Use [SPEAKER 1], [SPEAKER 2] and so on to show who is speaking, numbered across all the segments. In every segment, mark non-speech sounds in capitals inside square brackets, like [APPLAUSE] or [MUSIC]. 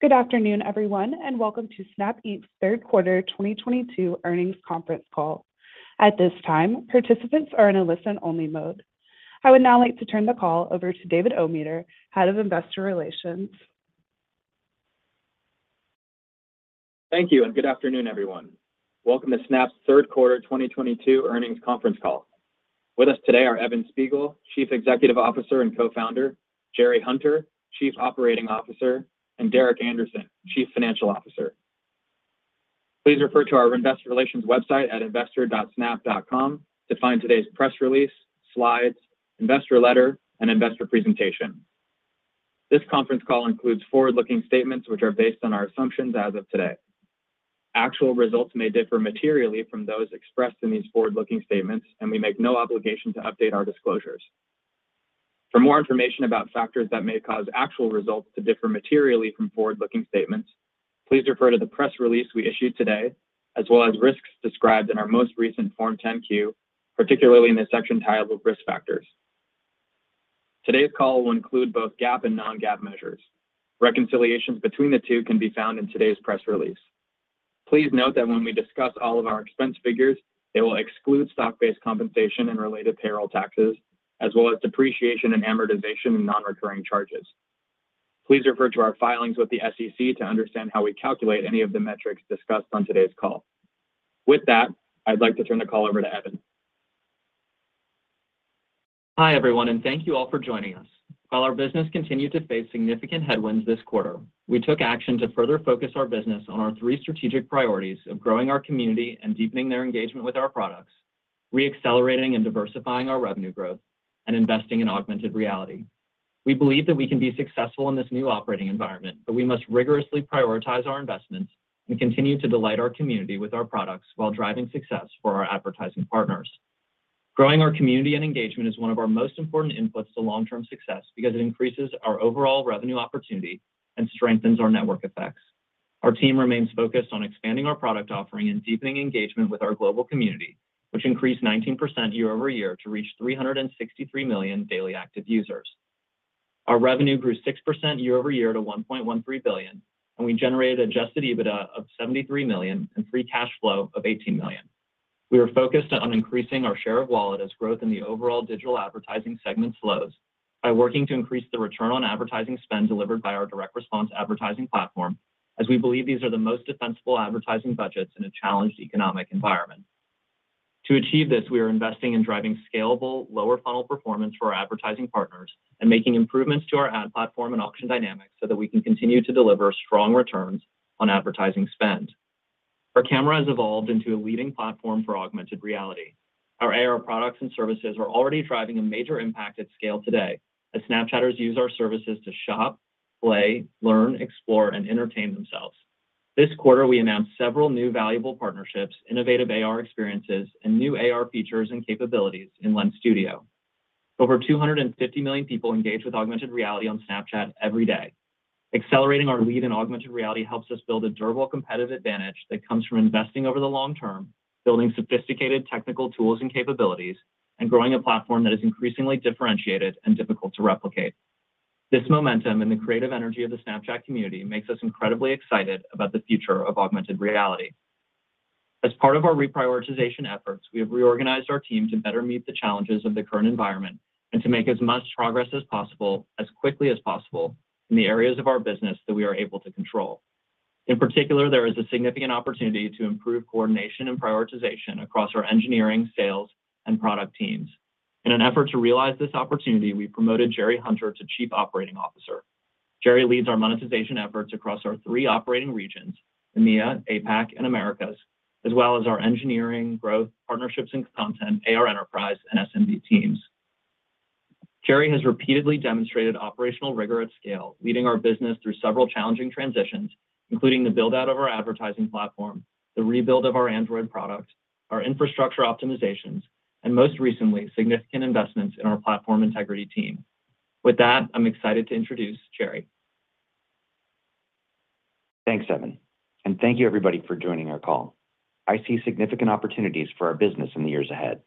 [SPEAKER 1] Good afternoon, everyone, and welcome to Snap Inc.'s third quarter 2022 earnings conference call. At this time, participants are in a listen-only mode. I would now like to turn the call over to David Ometer, Head of Investor Relations.
[SPEAKER 2] Thank you, and good afternoon, everyone. Welcome to Snap's third quarter 2022 earnings conference call. With us today are Evan Spiegel, Chief Executive Officer and Co-founder, Jerry Hunter, Chief Operating Officer, and Derek Andersen, Chief Financial Officer. Please refer to our investor relations website at investor.snap.com to find today's press release, slides, investor letter, and investor presentation. This conference call includes forward-looking statements which are based on our assumptions as of today. Actual results may differ materially from those expressed in these forward-looking statements, and we make no obligation to update our disclosures. For more information about factors that may cause actual results to differ materially from forward-looking statements, please refer to the press release we issued today, as well as risks described in our most recent Form 10-Q, particularly in the section titled Risk Factors. Today's call will include both GAAP and non-GAAP measures. Reconciliations between the two can be found in today's press release. Please note that when we discuss all of our expense figures, they will exclude stock-based compensation and related payroll taxes, as well as depreciation and amortization and non-recurring charges. Please refer to our filings with the SEC to understand how we calculate any of the metrics discussed on today's call. With that, I'd like to turn the call over to Evan.
[SPEAKER 3] Hi, everyone, and thank you all for joining us. While our business continued to face significant headwinds this quarter, we took action to further focus our business on our three strategic priorities of growing our community and deepening their engagement with our products, re-accelerating and diversifying our revenue growth, and investing in augmented reality. We believe that we can be successful in this new operating environment, but we must rigorously prioritize our investments and continue to delight our community with our products while driving success for our advertising partners. Growing our community and engagement is one of our most important inputs to long-term success because it increases our overall revenue opportunity and strengthens our network effects. Our team remains focused on expanding our product offering and deepening engagement with our global community, which increased 19% year-over-year to reach 363 million daily active users. Our revenue grew 6% year-over-year to 1.13 billion, and we generated adjusted EBITDA of 73 million and free cash flow of 18 million. We are focused on increasing our share of wallet as growth in the overall digital advertising segment slows by working to increase the return on advertising spend delivered by our direct response advertising platform, as we believe these are the most defensible advertising budgets in a challenged economic environment. To achieve this, we are investing in driving scalable, lower funnel performance for our advertising partners and making improvements to our ad platform and auction dynamics so that we can continue to deliver strong returns on advertising spend. Our camera has evolved into a leading platform for augmented reality. Our AR products and services are already driving a major impact at scale today as Snapchatters use our services to shop, play, learn, explore, and entertain themselves. This quarter, we announced several new valuable partnerships, innovative AR experiences, and new AR features and capabilities in Lens Studio. Over 250 million people engage with augmented reality on Snapchat every day. Accelerating our lead in augmented reality helps us build a durable competitive advantage that comes from investing over the long term, building sophisticated technical tools and capabilities, and growing a platform that is increasingly differentiated and difficult to replicate. This momentum and the creative energy of the Snapchat community makes us incredibly excited about the future of augmented reality. As part of our reprioritization efforts, we have reorganized our team to better meet the challenges of the current environment and to make as much progress as possible, as quickly as possible in the areas of our business that we are able to control. In particular, there is a significant opportunity to improve coordination and prioritization across our engineering, sales, and product teams. In an effort to realize this opportunity, we promoted Jerry Hunter to Chief Operating Officer. Jerry leads our monetization efforts across our three operating regions, EMEA, APAC, and Americas, as well as our engineering, growth, partnerships and content, AR enterprise, and SMB teams. Jerry has repeatedly demonstrated operational rigor at scale, leading our business through several challenging transitions, including the build-out of our advertising platform, the rebuild of our Android product, our infrastructure optimizations, and most recently, significant investments in our platform integrity team. With that, I'm excited to introduce Jerry.
[SPEAKER 4] Thanks, Evan, and thank you everybody for joining our call. I see significant opportunities for our business in the years ahead.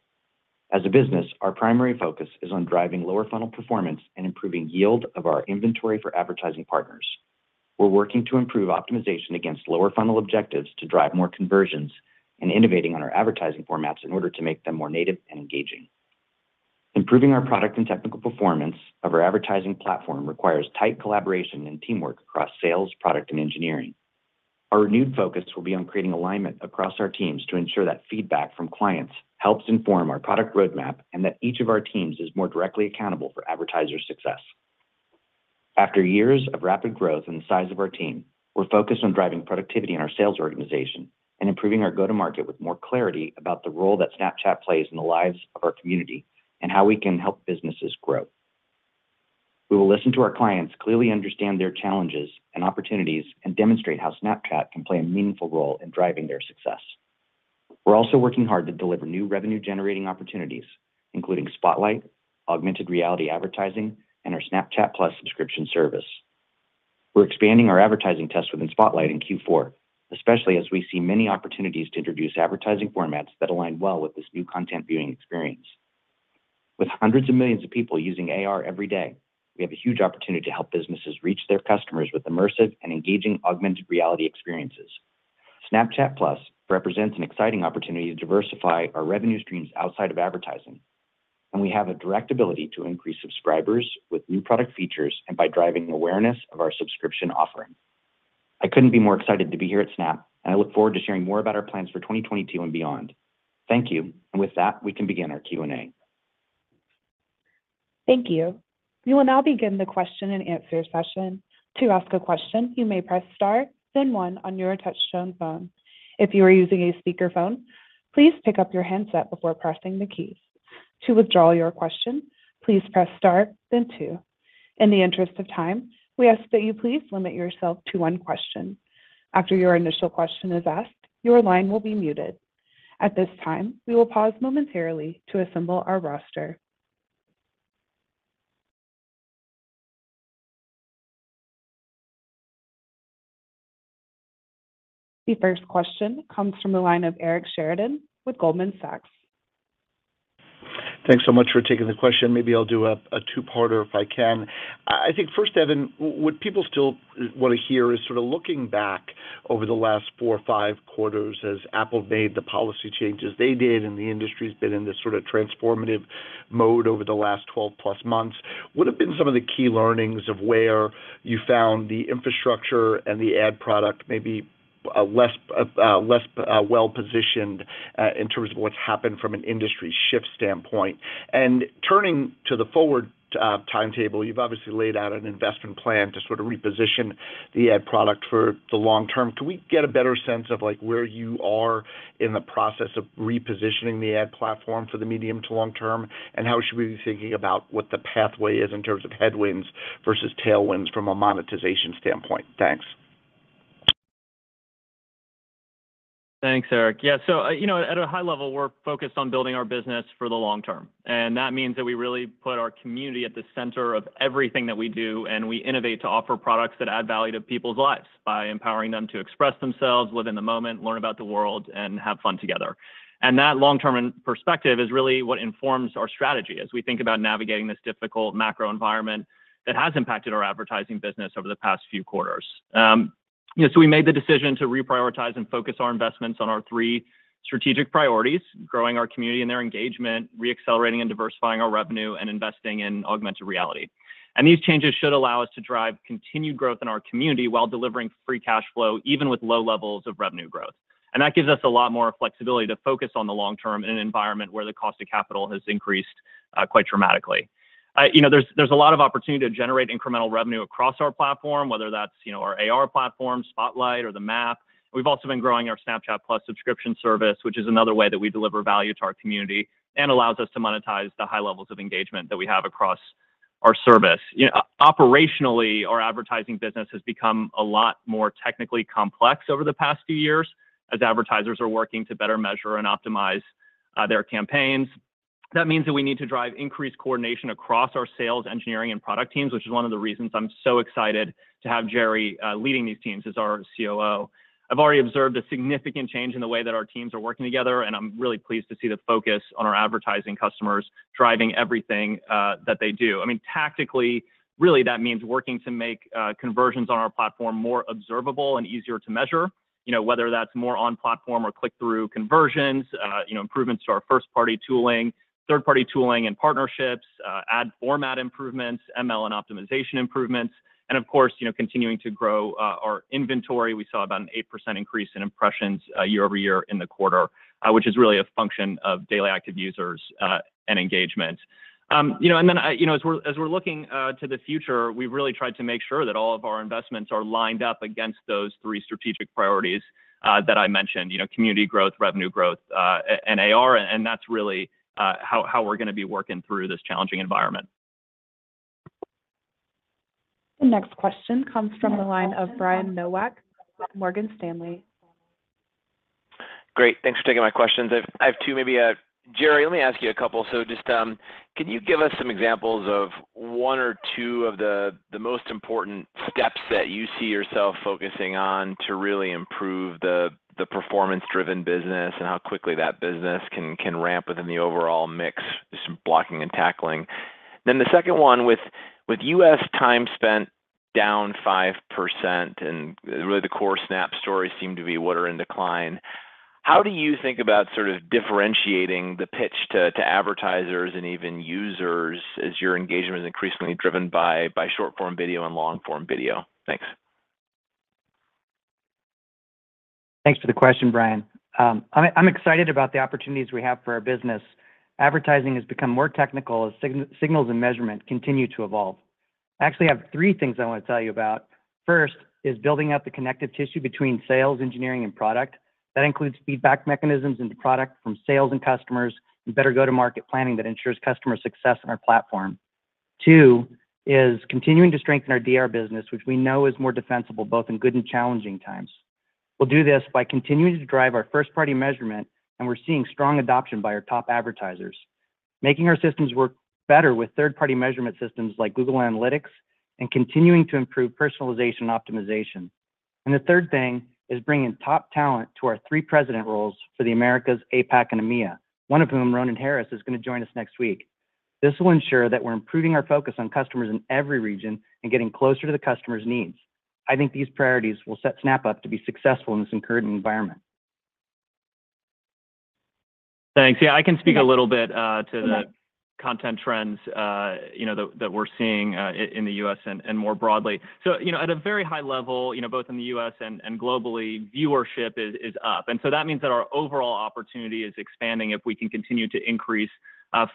[SPEAKER 4] As a business, our primary focus is on driving lower funnel performance and improving yield of our inventory for advertising partners. We're working to improve optimization against lower funnel objectives to drive more conversions and innovating on our advertising formats in order to make them more native and engaging. Improving our product and technical performance of our advertising platform requires tight collaboration and teamwork across sales, product, and engineering. Our renewed focus will be on creating alignment across our teams to ensure that feedback from clients helps inform our product roadmap and that each of our teams is more directly accountable for advertiser success. After years of rapid growth in the size of our team, we're focused on driving productivity in our sales organization and improving our go-to-market with more clarity about the role that Snapchat plays in the lives of our community and how we can help businesses grow. We will listen to our clients, clearly understand their challenges and opportunities, and demonstrate how Snapchat can play a meaningful role in driving their success. We're also working hard to deliver new revenue-generating opportunities, including Spotlight, augmented reality advertising, and our Snapchat+ subscription service. We're expanding our advertising test within Spotlight in Q4, especially as we see many opportunities to introduce advertising formats that align well with this new content viewing experience. With hundreds of millions of people using AR every day, we have a huge opportunity to help businesses reach their customers with immersive and engaging augmented reality experiences. Snapchat+ represents an exciting opportunity to diversify our revenue streams outside of advertising, and we have a direct ability to increase subscribers with new product features and by driving awareness of our subscription offering. I couldn't be more excited to be here at Snap, and I look forward to sharing more about our plans for 2022 and beyond. Thank you. And with that, we can begin our Q&A.
[SPEAKER 1] Thank you. We will now begin the question and answer session. To ask a question, you may press star, then one on your touchtone phone. If you are using a speakerphone, please pick up your handset before pressing the keys. To withdraw your question, please press star, then two. In the interest of time, we ask that you please limit yourself to one question. After your initial question is asked, your line will be muted. At this time, we will pause momentarily to assemble our roster. The first question comes from the line of Eric Sheridan with Goldman Sachs.
[SPEAKER 5] Thanks so much for taking the question. Maybe I'll do a two-parter if I can. I think first, Evan, what people still wanna hear is sort of looking back over the last four or five quarters as Apple made the policy changes they did, and the industry's been in this sort of transformative mode over the last 12+ months. What have been some of the key learnings of where you found the infrastructure and the ad product maybe less uh, well-positioned uh, in terms of what's happened from an industry shift standpoint? And turning to the forward uh, timetable, you've obviously laid out an investment plan to sort of reposition the ad product for the long term. Can we get a better sense of, like, where you are in the process of repositioning the ad platform for the medium to long term? And how should we be thinking about what the pathway is in terms of headwinds versus tailwinds from a monetization standpoint? Thanks.
[SPEAKER 3] Thanks, Eric. Yeah, so, uh, you know, at a high level, we're focused on building our business for the long term, and that means that we really put our community at the center of everything that we do, and we innovate to offer products that add value to people's lives by empowering them to express themselves, live in the moment, learn about the world, and have fun together. And that long-term perspective is really what informs our strategy as we think about navigating this difficult macro environment that has impacted our advertising business over the past few quarters. Um, You know, so we made the decision to reprioritize and focus our investments on our three strategic priorities, growing our community and their engagement, re-accelerating and diversifying our revenue, and investing in augmented reality. And these changes should allow us to drive continued growth in our community while delivering free cash flow, even with low levels of revenue growth. And that gives us a lot more flexibility to focus on the long term in an environment where the cost of capital has increased uh, quite dramatically. You know, there's a lot of opportunity to generate incremental revenue across our platform, whether that's, you know, our AR platform, Spotlight, or the Map. We've also been growing our Snapchat+ subscription service, which is another way that we deliver value to our community and allows us to monetize the high levels of engagement that we have across our service. You know, operationally, our advertising business has become a lot more technically complex over the past few years as advertisers are working to better measure and optimize uh, their campaigns. That means that we need to drive increased coordination across our sales, engineering, and product teams, which is one of the reasons I'm so excited to have Jerry uh, leading these teams as our COO. I've already observed a significant change in the way that our teams are working together, and I'm really pleased to see the focus on our advertising customers driving everything uh, that they do. I mean, tactically, really that means working to make uh, conversions on our platform more observable and easier to measure. You know, whether that's more on-platform or click-through conversions, you know, improvements to our first-party tooling, third-party tooling and partnerships, uh, ad format improvements, ML and optimization improvements, and of course, you know, continuing to grow uh, our inventory. We saw about an 8% increase in impressions uh, year-over-year in the quarter, which is really a function of daily active users and engagement. Um, you know, and then, you know, as we're as we're looking to the future, we've really tried to make sure that all of our investments are lined up against those three strategic priorities that I mentioned, you know, community growth, revenue growth, and AR, and that's really Uh, how we're gonna be working through this challenging environment.
[SPEAKER 1] The next question comes from the line of Brian Nowak with Morgan Stanley.
[SPEAKER 6] Great. Thanks for taking my questions. I have two, maybe. Uh, Jerry, let me ask you a couple. So just, um, can you give us some examples of one or two of the most important steps that you see yourself focusing on to really improve the performance-driven business and how quickly that business can can ramp within the overall mix, just blocking and tackling? Then the second one, with with U.S. time spent down 5% and really the core Snap Stories seem to be what are in decline, how do you think about sort of differentiating the pitch to to advertisers and even users as your engagement is increasingly driven by by short-form video and long-form video? Thanks.
[SPEAKER 7] Thanks for the question, Brian. Um, I'm excited about the opportunities we have for our business. Advertising has become more technical as signals and measurement continue to evolve. I actually have three things I wanna tell you about. First is building out the connective tissue between sales, engineering, and product. That includes feedback mechanisms into product from sales and customers, and better go-to-market planning that ensures customer success on our platform. Two is continuing to strengthen our DR business, which we know is more defensible both in good and challenging times. We'll do this by continuing to drive our first-party measurement, and we're seeing strong adoption by our top advertisers. Making our systems work better with third-party measurement systems like Google Analytics, and continuing to improve personalization and optimization. And the third thing is bringing top talent to our three president roles for the Americas, APAC, and EMEA, one of whom, Ronan Harris, is gonna join us next week. This will ensure that we're improving our focus on customers in every region and getting closer to the customer's needs. I think these priorities will set Snap up to be successful in this current environment.
[SPEAKER 3] Thanks. Yeah, I can speak a little bit uh, to the content trends, uh, you know, that we're seeing uh, in the U.S. and more broadly. So, you know, at a very high level, you know, both in the U.S. and globally, viewership is up. And so that means that our overall opportunity is expanding if we can continue to increase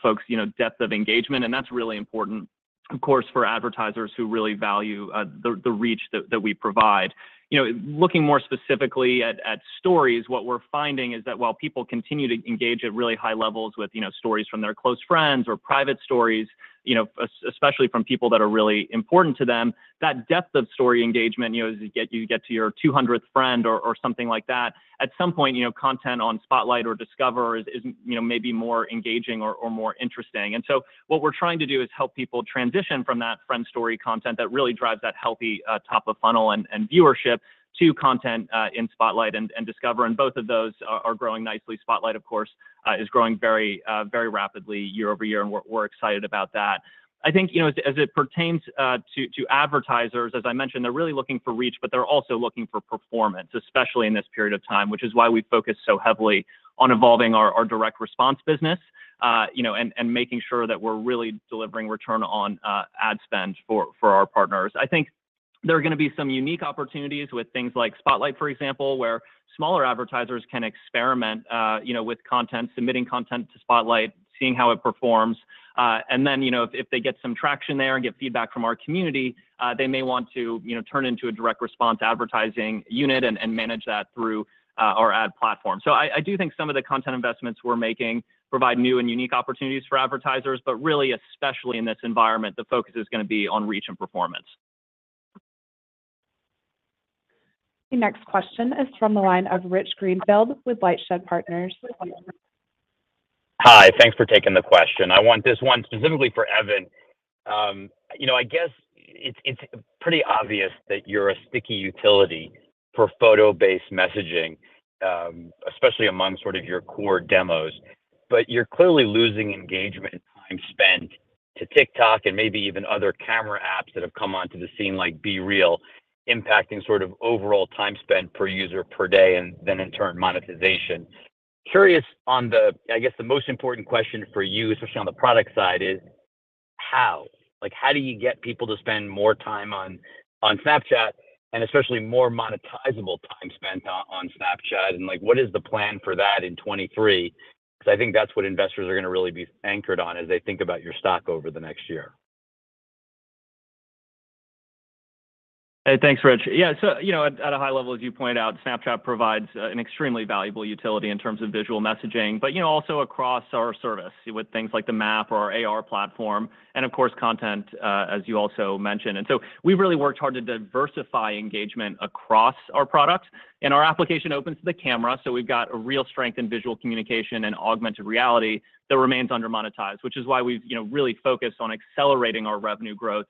[SPEAKER 3] folks', you know, depth of engagement, and that's really important, of course, for advertisers who really value uh, the reach that we provide. You know, looking more specifically at Stories, what we're finding is that while people continue to engage at really high levels with, you know, Stories from their close friends or private Stories, you know, especially from people that are really important to them, that depth of Story engagement, you know, as you get you get to your 200th friend or or something like that, at some point, you know, content on Spotlight or Discover is, is you know, maybe more engaging or or more interesting. And so what we're trying to do is help people transition from that friend Story content that really drives that healthy uh, top of funnel and, and viewership to content uh, in Spotlight and Discover, and both of those are growing nicely. Spotlight, of course, uh, is growing very uh, very rapidly year-over-year, and we're excited about that. I think, you know, as it pertains uh, to advertisers, as I mentioned, they're really looking for reach, but they're also looking for performance, especially in this period of time, which is why we focus so heavily on evolving our direct response business, you know, and making sure that we're really delivering return on ad spend for for our partners. I think there are gonna be some unique opportunities with things like Spotlight, for example, where smaller advertisers can experiment, uh, you know, with content, submitting content to Spotlight, seeing how it performs. Uh, and then, you know, if they get some traction there and get feedback from our community, uh, they may want to, you know, turn into a direct response advertising unit and manage that through uh, our ad platform. So I do think some of the content investments we're making provide new and unique opportunities for advertisers, but really, especially in this environment, the focus is gonna be on reach and performance.
[SPEAKER 1] The next question is from the line of Rich Greenfield with LightShed Partners.
[SPEAKER 8] Hi. Thanks for taking the question. I want this one specifically for Evan. Um, you know, I guess it's pretty obvious that you're a sticky utility for photo-based messaging, um, especially among sort of your core demos. But you're clearly losing engagement time spent to TikTok and maybe even other camera apps that have come onto the scene like BeReal, impacting sort of overall time spent per user per day and then in turn monetization. Curious on the, I guess the most important question for you, especially on the product side, is how? Like, how do you get people to spend more time on on Snapchat and especially more monetizable time spent on Snapchat? And like, what is the plan for that in 2023? Because I think that's what investors are gonna really be anchored on as they think about your stock over the next year.
[SPEAKER 3] Hey, thanks, Rich. Yeah, so, you know, at a high level, as you pointed out, Snapchat provides uh, an extremely valuable utility in terms of visual messaging, but you know, also across our service with things like the Map or our AR platform and of course, content, uh, as you also mentioned. And so We've really worked hard to diversify engagement across our products. And our application opens to the camera, so we've got a real strength in visual communication and augmented reality that remains under-monetized, which is why we've, you know, really focused on accelerating our revenue growth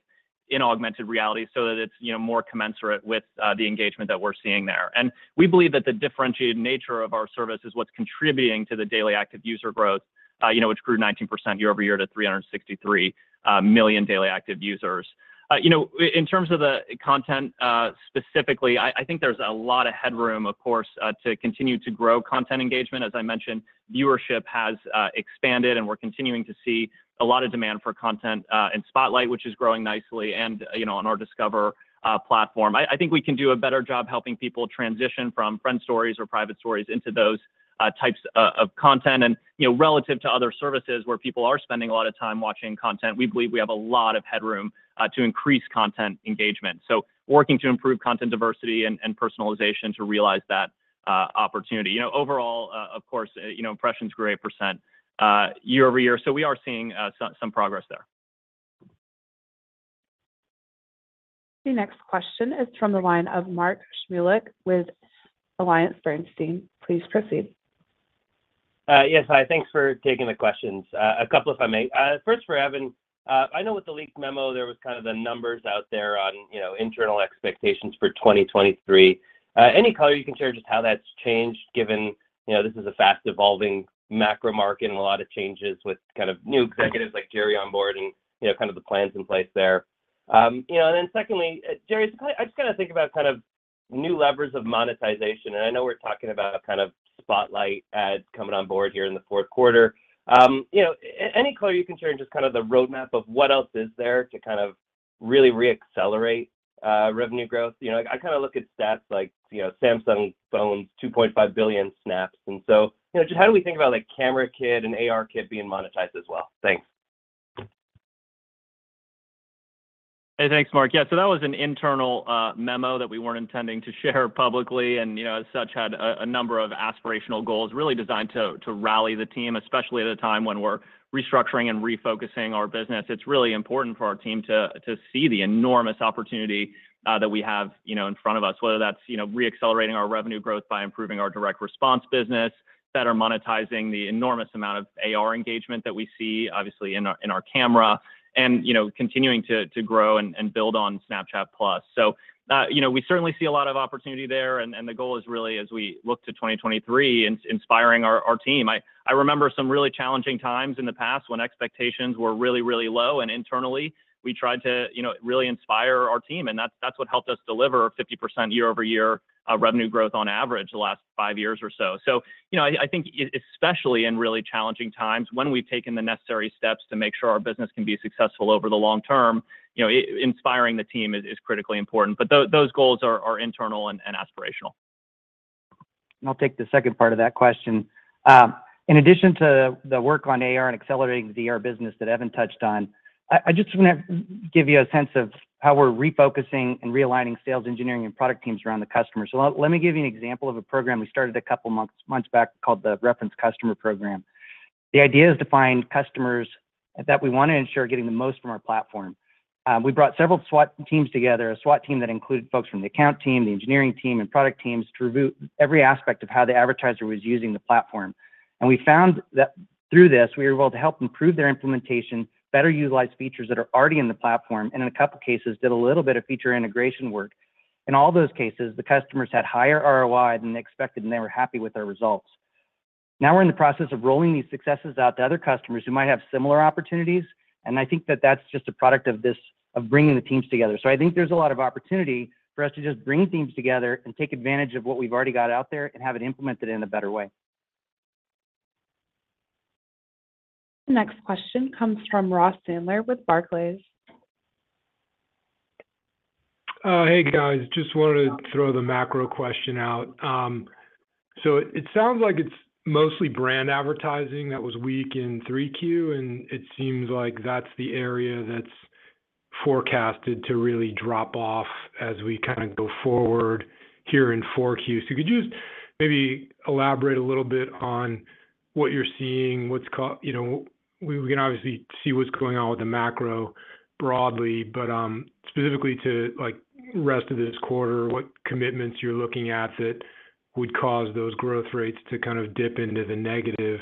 [SPEAKER 3] in augmented reality so that it's, you know, more commensurate with uh, the engagement that we're seeing there. And we believe that the differentiated nature of our service is what's contributing to the daily active user growth, uh, you know, which grew 19% year-over-year to 363 uh, million daily active users. Uh, you know, in terms of the content, uh, specifically, I think there's a lot of headroom, of course, uh, to continue to grow content engagement. As I mentioned, viewership has expanded, and we're continuing to see a lot of demand for content in Spotlight, which is growing nicely and, you know, on our Discover platform. I think we can do a better job helping people transition from Friend Stories or Private Stories into those Uh, types uh, of content. And you know, relative to other services where people are spending a lot of time watching content, we believe we have a lot of headroom uh, to increase content engagement. So working to improve content diversity and and personalization to realize that opportunity. You know, overall, of course, you know, impressions grew 8% year-over-year, so we are seeing some progress there.
[SPEAKER 1] The next question is from the line of Mark Shmulik with AllianceBernstein. Please proceed.
[SPEAKER 9] Uh, yes. Hi. Thanks for taking the questions. Uh, a couple if I may. Uh, first for Evan. I know with the leaked memo, there was kind of the numbers out there on, you know, internal expectations for 2023. Any color you can share just how that's changed given, you know, this is a fast evolving macro market and a lot of changes with kind of new executives like Jerry on board and, you know, kind of the plans in place there. Um, you know, and then secondly, Jerry, I just kinda think about kind of new levers of monetization, and I know we're talking about kind of Spotlight ads coming on board here in the fourth quarter. Um, you know, any color you can share in just kind of the roadmap of what else is there to kind of really re-accelerate uh, revenue growth. You know, I kinda look at stats like, you know, Samsung phones, 2.5 billion snaps. And so, you know, just how do we think about like Camera Kit and AR Kit being monetized as well? Thanks.
[SPEAKER 3] Hey, thanks, Mark. Yeah, so that was an internal uh, memo that we weren't intending to [LAUGHS] share publicly and, you know, as such, had a number of aspirational goals really designed to rally the team, especially at a time when we're restructuring and refocusing our business. It's really important for our team to see the enormous opportunity uh, that we have, you know, in front of us, whether that's, you know, re-accelerating our revenue growth by improving our direct response business, better monetizing the enormous amount of AR engagement that we see obviously in our camera and, you know, continuing to to grow and and build on Snapchat+. So uh, you know, we certainly see a lot of opportunity there and and the goal is really as we look to 2023 inspiring our our team. I I remember some really challenging times in the past when expectations were really, really low, and internally we tried to, you know, really inspire our team, and that's that's what helped us deliver 50% year-over-year uh, revenue growth on average the last five years or so. So you know, I think especially in really challenging times when we've taken the necessary steps to make sure our business can be successful over the long term, you know, inspiring the team is is critically important. But th- those goals are internal and aspirational.
[SPEAKER 7] I'll take the second part of that question. Um, in addition to the work on AR and accelerating the AR business that Evan touched on, I just wanna give you a sense of how we're refocusing and realigning sales engineering and product teams around the customer. So let me give you an example of a program we started a couple months back called the Reference Customer Program. The idea is to find customers that we wanna ensure getting the most from our platform. Uh, we brought several SWAT teams together, a SWAT team that included folks from the account team, the engineering team, and product teams to review every aspect of how the advertiser was using the platform. And we found that through this, we were able to help improve their implementation, better utilize features that are already in the platform, and in a couple cases, did a little bit of feature integration work. In all those cases, the customers had higher ROI than they expected, and they were happy with their results. Now we're in the process of rolling these successes out to other customers who might have similar opportunities. And I think that that's just a product of this, of bringing the teams together. So I think there's a lot of opportunity for us to just bring teams together and take advantage of what we've already got out there and have it implemented in a better way.
[SPEAKER 1] The next question comes from Ross Sandler with Barclays.
[SPEAKER 10] Uh, hey, guys. Just wanted to throw the macro question out. Um, so it sounds like it's mostly brand advertising that was weak in 3Q, and it seems like that's the area that's forecasted to really drop off as we kind of go forward here in 4Q. So could you just maybe elaborate a little bit on what you're seeing? What's caught, you know, we can obviously see what's going on with the macro broadly, but specifically to like rest of this quarter, what commitments you're looking at that would cause those growth rates to kind of dip into the negative.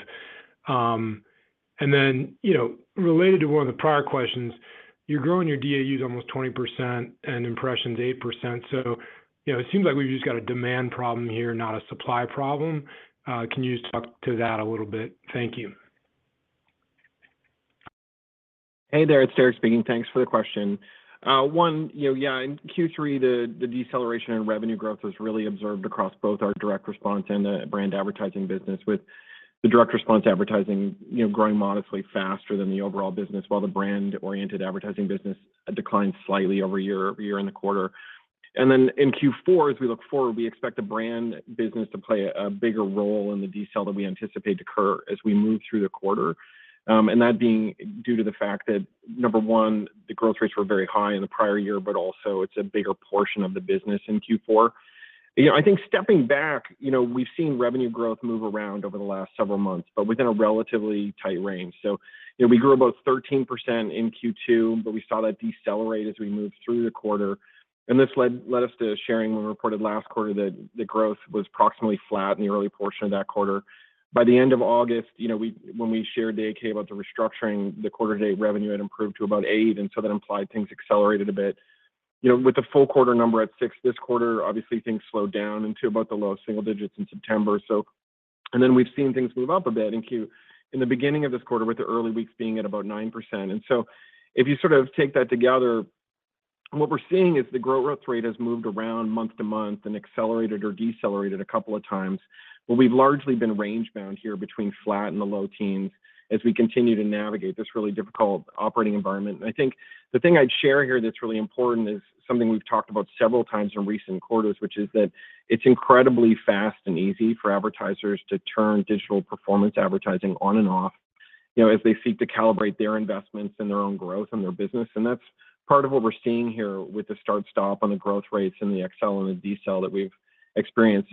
[SPEAKER 10] Um and then, you know, related to one of the prior questions, you're growing your DAUs almost 20% and impressions 8%. So, you know, it seems like we've just got a demand problem here, not a supply problem. Can you just talk to that a little bit? Thank you.
[SPEAKER 11] Hey there, it's Derek speaking. Thanks for the question. Uh, one, you know, yeah, in Q3, the deceleration in revenue growth was really observed across both our direct response and the brand advertising business, with the direct response advertising, you know, growing modestly faster than the overall business, while the brand-oriented advertising business declined slightly over year-over-year in the quarter. And then in Q4, as we look forward, we expect the brand business to play a bigger role in the decel that we anticipate to occur as we move through the quarter. Um, that being due to the fact that, number one, the growth rates were very high in the prior year, but also it's a bigger portion of the business in Q4. You know, I think stepping back, you know, we've seen revenue growth move around over the last several months, but within a relatively tight range. So, you know, we grew about 13% in Q2, but we saw that decelerate as we moved through the quarter. And this led led us to sharing when we reported last quarter that the growth was approximately flat in the early portion of that quarter. By the end of August, you know, we when we shared the 8-K about the restructuring, the quarter to date revenue had improved to about 8, and so that implied things accelerated a bit. You know, with the full quarter number at 6 this quarter, obviously things slowed down into about the low single digits in September. So, and then we've seen things move up a bit in Q in the beginning of this quarter, with the early weeks being at about 9%. And so if you sort of take that together, what we're seeing is the growth rate has moved around month to month and accelerated or decelerated a couple of times. Well, we've largely been range bound here between flat and the low teens as we continue to navigate this really difficult operating environment. And I think the thing I'd share here that's really important is something we've talked about several times in recent quarters, which is that it's incredibly fast and easy for advertisers to turn digital performance advertising on and off, you know, as they seek to calibrate their investments and their own growth and their business. And that's part of what we're seeing here with the start-stop on the growth rates and the accel and the decel that we've experienced.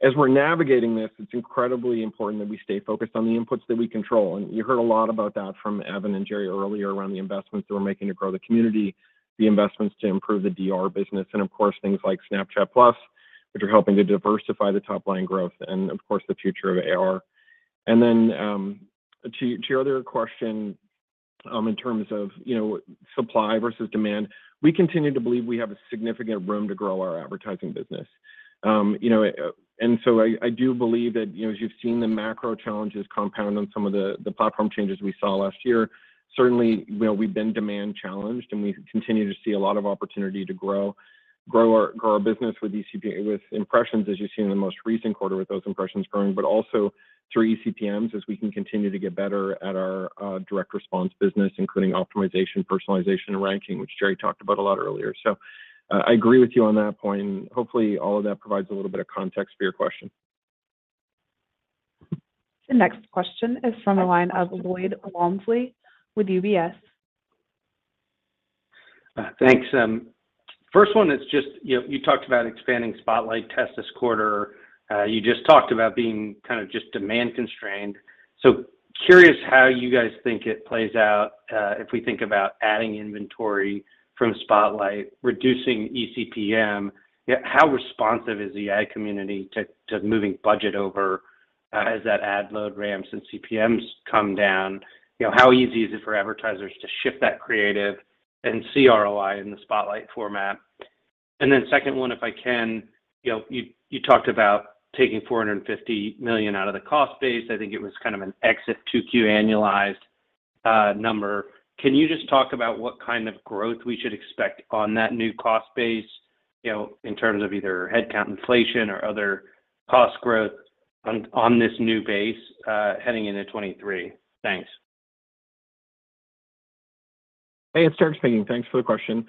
[SPEAKER 11] As we're navigating this, it's incredibly important that we stay focused on the inputs that we control. And you heard a lot about that from Evan and Jerry earlier around the investments that we're making to grow the community, the investments to improve the DR business, and of course, things like Snapchat+, which are helping to diversify the top line growth and of course, the future of AR. And then um, to your other question, in terms of, you know, supply versus demand, we continue to believe we have a significant room to grow our advertising business. You know, I do believe that, you know, as you've seen the macro challenges compound on some of the platform changes we saw last year, certainly, you know, we've been demand challenged, and we continue to see a lot of opportunity to grow our business with impressions, as you've seen in the most recent quarter with those impressions growing, but also through eCPMs as we can continue to get better at our uh, direct response business, including optimization, personalization, and ranking, which Jerry talked about a lot earlier. I agree with you on that point, and hopefully all of that provides a little bit of context for your question.
[SPEAKER 1] The next question is from the line of Lloyd Walmsley with UBS.
[SPEAKER 12] Uh, thanks. Um, first one is just, you know, you talked about expanding Spotlight test this quarter. Uh, you just talked about being kind of just demand constrained. So curious how you guys think it plays out, uh, if we think about adding inventory from Spotlight, reducing eCPM. How responsive is the ad community to moving budget over, uh, as that ad load ramps and CPMs come down? You know, how easy is it for advertisers to shift that creative and see ROI in the Spotlight format? Second one, if I can, you know, you talked about taking 450 million out of the cost base. I think it was kind of an exit 2Q annualized uh, number. Can you just talk about what kind of growth we should expect on that new cost base, you know, in terms of either headcount inflation or other cost growth on this new base, uh, heading into 2023? Thanks.
[SPEAKER 11] Hey, it's Derek speaking. Thanks for the question.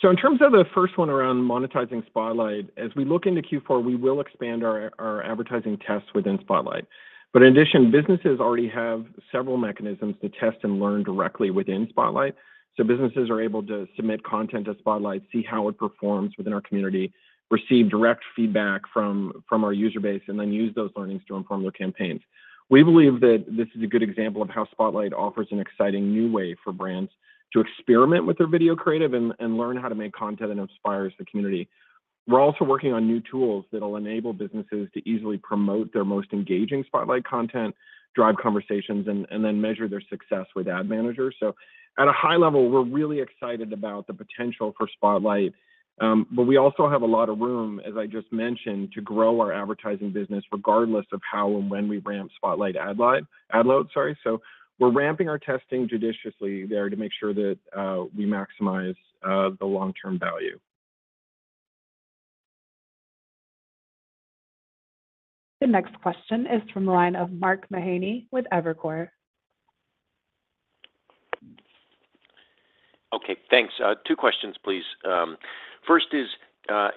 [SPEAKER 11] So in terms of the first one around monetizing Spotlight, as we look into Q4, we will expand our advertising tests within Spotlight. But in addition, businesses already have several mechanisms to test and learn directly within Spotlight. So businesses are able to submit content to Spotlight, see how it performs within our community, receive direct feedback from our user base, and then use those learnings to inform their campaigns. We believe that this is a good example of how Spotlight offers an exciting new way for brands to experiment with their video creative and learn how to make content that inspires the community. We're also working on new tools that'll enable businesses to easily promote their most engaging Spotlight content, drive conversations, and then measure their success with ad managers. So at a high level, we're really excited about the potential for Spotlight. Um, but we also have a lot of room, as I just mentioned, to grow our advertising business regardless of how and when we ramp Spotlight ad load, sorry. So we're ramping our testing judiciously there to make sure that uh, we maximize uh, the long-term value.
[SPEAKER 1] The next question is from the line of Mark Mahaney with Evercore.
[SPEAKER 13] Okay, thanks. Uh, two questions, please. Um, first is, uh,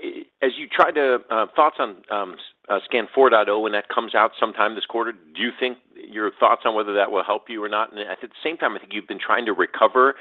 [SPEAKER 13] as you try to uh, thoughts on um, SKAN 4.0 when that comes out sometime this quarter, do you think your thoughts on whether that will help you or not? And at the same time, I think you've been trying to recover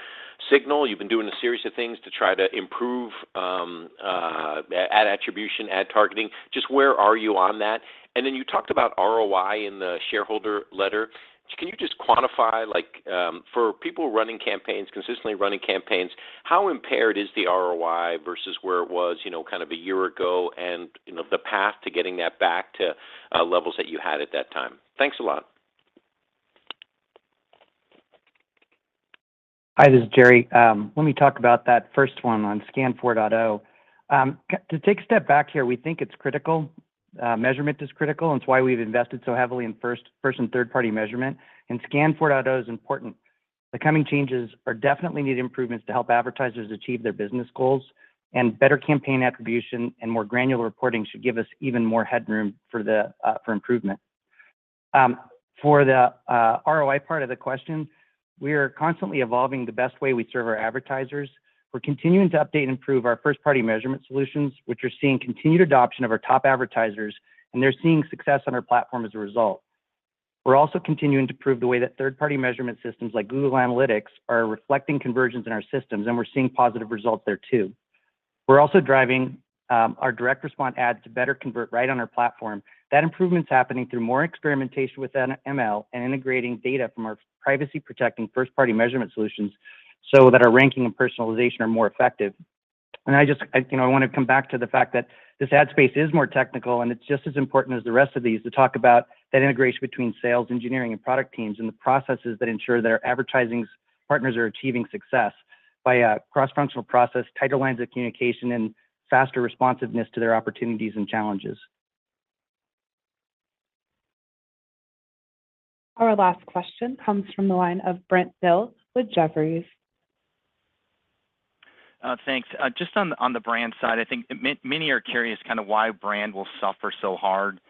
[SPEAKER 13] signal. You've been doing a series of things to try to improve um, ad attribution, ad targeting. Just where are you on that? And then you talked about ROI in the shareholder letter. Can you just quantify, like, um, for people running campaigns, consistently running campaigns, how impaired is the ROI versus where it was, you know, kind of a year ago and, you know, the path to getting that back to uh, levels that you had at that time? Thanks a lot.
[SPEAKER 7] Hi, this is Jerry. Um, let me talk about that first one on SKAN 4.0. Um, to take a step back here, we think it's critical. Uh, measurement is critical, and it's why we've invested so heavily in first and third-party measurement. And SKAN 4.0 is important. The coming changes are definitely need improvements to help advertisers achieve their business goals, and better campaign attribution and more granular reporting should give us even more headroom for the uh, for improvement. Um, for the uh, ROI part of the question, we are constantly evolving the best way we serve our advertisers. We're continuing to update and improve our first-party measurement solutions, which are seeing continued adoption of our top advertisers, and they're seeing success on our platform as a result. We're also continuing to improve the way that third-party measurement systems like Google Analytics are reflecting conversions in our systems, and we're seeing positive results there too. We're also driving um, our direct response ads to better convert right on our platform. That improvement's happening through more experimentation with ML and integrating data from our privacy-protecting first-party measurement solutions so that our ranking and personalization are more effective. And I just, you know, I wanna come back to the fact that this ad space is more technical, and it's just as important as the rest of these to talk about that integration between sales, engineering, and product teams and the processes that ensure that our advertising partners are achieving success by a cross-functional process, tighter lines of communication, and faster responsiveness to their opportunities and challenges.
[SPEAKER 1] Our last question comes from the line of Brent Thill with Jefferies.
[SPEAKER 14] Uh, thanks. Uh, just on the brand side, I think many are curious kind of why brand will suffer so hard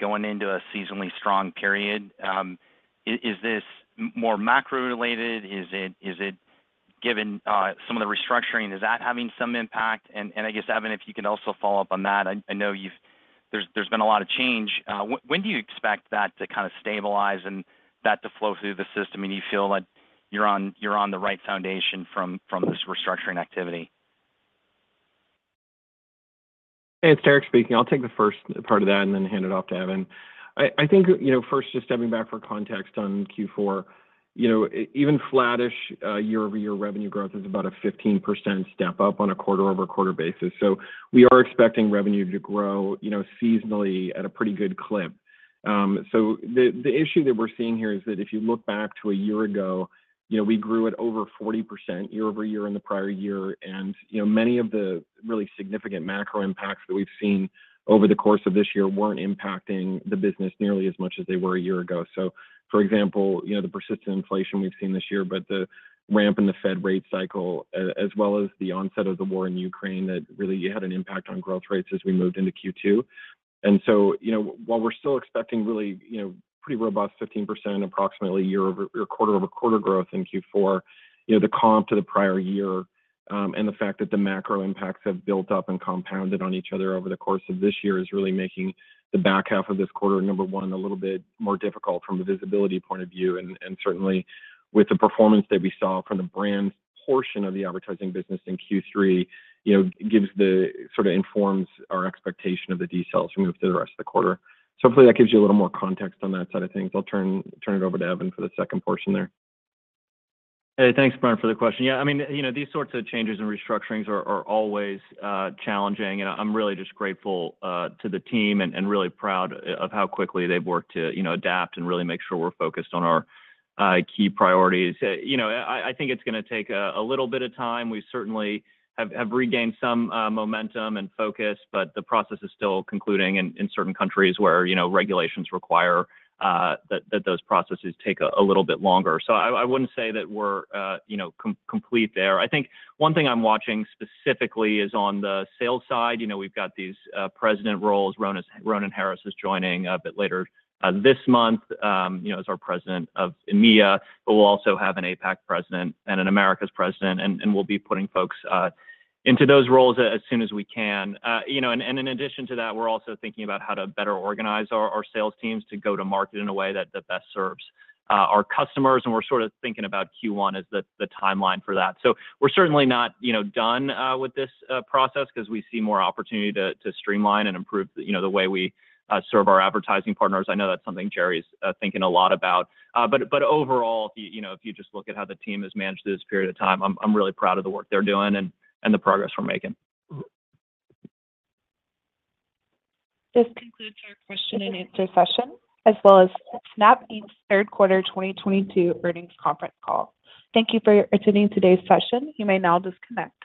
[SPEAKER 14] going into a seasonally strong period. Um, is this more macro related? Is it given uh, some of the restructuring, is that having some impact? I guess, Evan, if you could also follow up on that. I know you've there's been a lot of change. When do you expect that to kind of stabilize and that to flow through the system, and you feel like you're on the right foundation from this restructuring activity?
[SPEAKER 11] Hey, it's Derek speaking. I'll take the first part of that and then hand it off to Evan. I think, you know, first just stepping back for context on Q4, you know, even flattish uh, year-over-year revenue growth is about a 15% step up on a quarter-over-quarter basis. So we are expecting revenue to grow, you know, seasonally at a pretty good clip. Um, so the issue that we're seeing here is that if you look back to a year ago, you know, we grew at over 40% year-over-year in the prior year. And you know, many of the really significant macro impacts that we've seen over the course of this year weren't impacting the business nearly as much as they were a year ago. So for example, you know, the persistent inflation we've seen this year, but the ramp in the Fed rate cycle, as well as the onset of the war in Ukraine that really had an impact on growth rates as we moved into Q2. And so, You know, while we're still expecting really, you know, pretty robust 15% approximately year-over-year, quarter-over-quarter growth in Q4, you know, the comp to the prior year, um, and the fact that the macro impacts have built up and compounded on each other over the course of this year is really making the back half of this quarter, number one, a little bit more difficult from a visibility point of view. And certainly with the performance that we saw from the brand portion of the advertising business in Q3, you know, gives the sort of informs our expectation of the decels as we move through the rest of the quarter. Hopefully that gives you a little more context on that side of things. I'll turn it over to Evan for the second portion there.
[SPEAKER 3] Hey, thanks, Brian, for the question. Yeah, I mean, you know, these sorts of changes and restructurings are always uh, challenging, and I'm really just grateful uh, to the team and really proud of how quickly they've worked to, you know, adapt and really make sure we're focused on our uh, key priorities. You know, I think it's gonna take a little bit of time. We certainly have regained some uh, momentum and focus, but the process is still concluding in certain countries where, you know, regulations require uh, that those processes take a little bit longer. So I wouldn't say that we're, uh, you know, complete there. I think one thing I'm watching specifically is on the sales side. You know, we've got these president roles. Ronan Harris is joining a bit later Uh, this month, um, you know, as our president of EMEA, but we'll also have an APAC president and an Americas president, and we'll be putting folks uh, into those roles as soon as we can. Uh, you know, and in addition to that, we're also thinking about how to better organize our sales teams to go to market in a way that best serves our customers, and we're sort of thinking about Q1 as the timeline for that. So we're certainly not, you know, done with this process 'cause we see more opportunity to streamline and improve, you know, the way we Uh, serve our advertising partners. I know that's something Jerry's uh, thinking a lot about. Uh, but overall, you know, if you just look at how the team has managed this period of time, I'm really proud of the work they're doing and the progress we're making.
[SPEAKER 1] This concludes our question and answer session, as well as Snap Inc.'s third quarter 2022 earnings conference call. Thank you for attending today's session. You may now disconnect.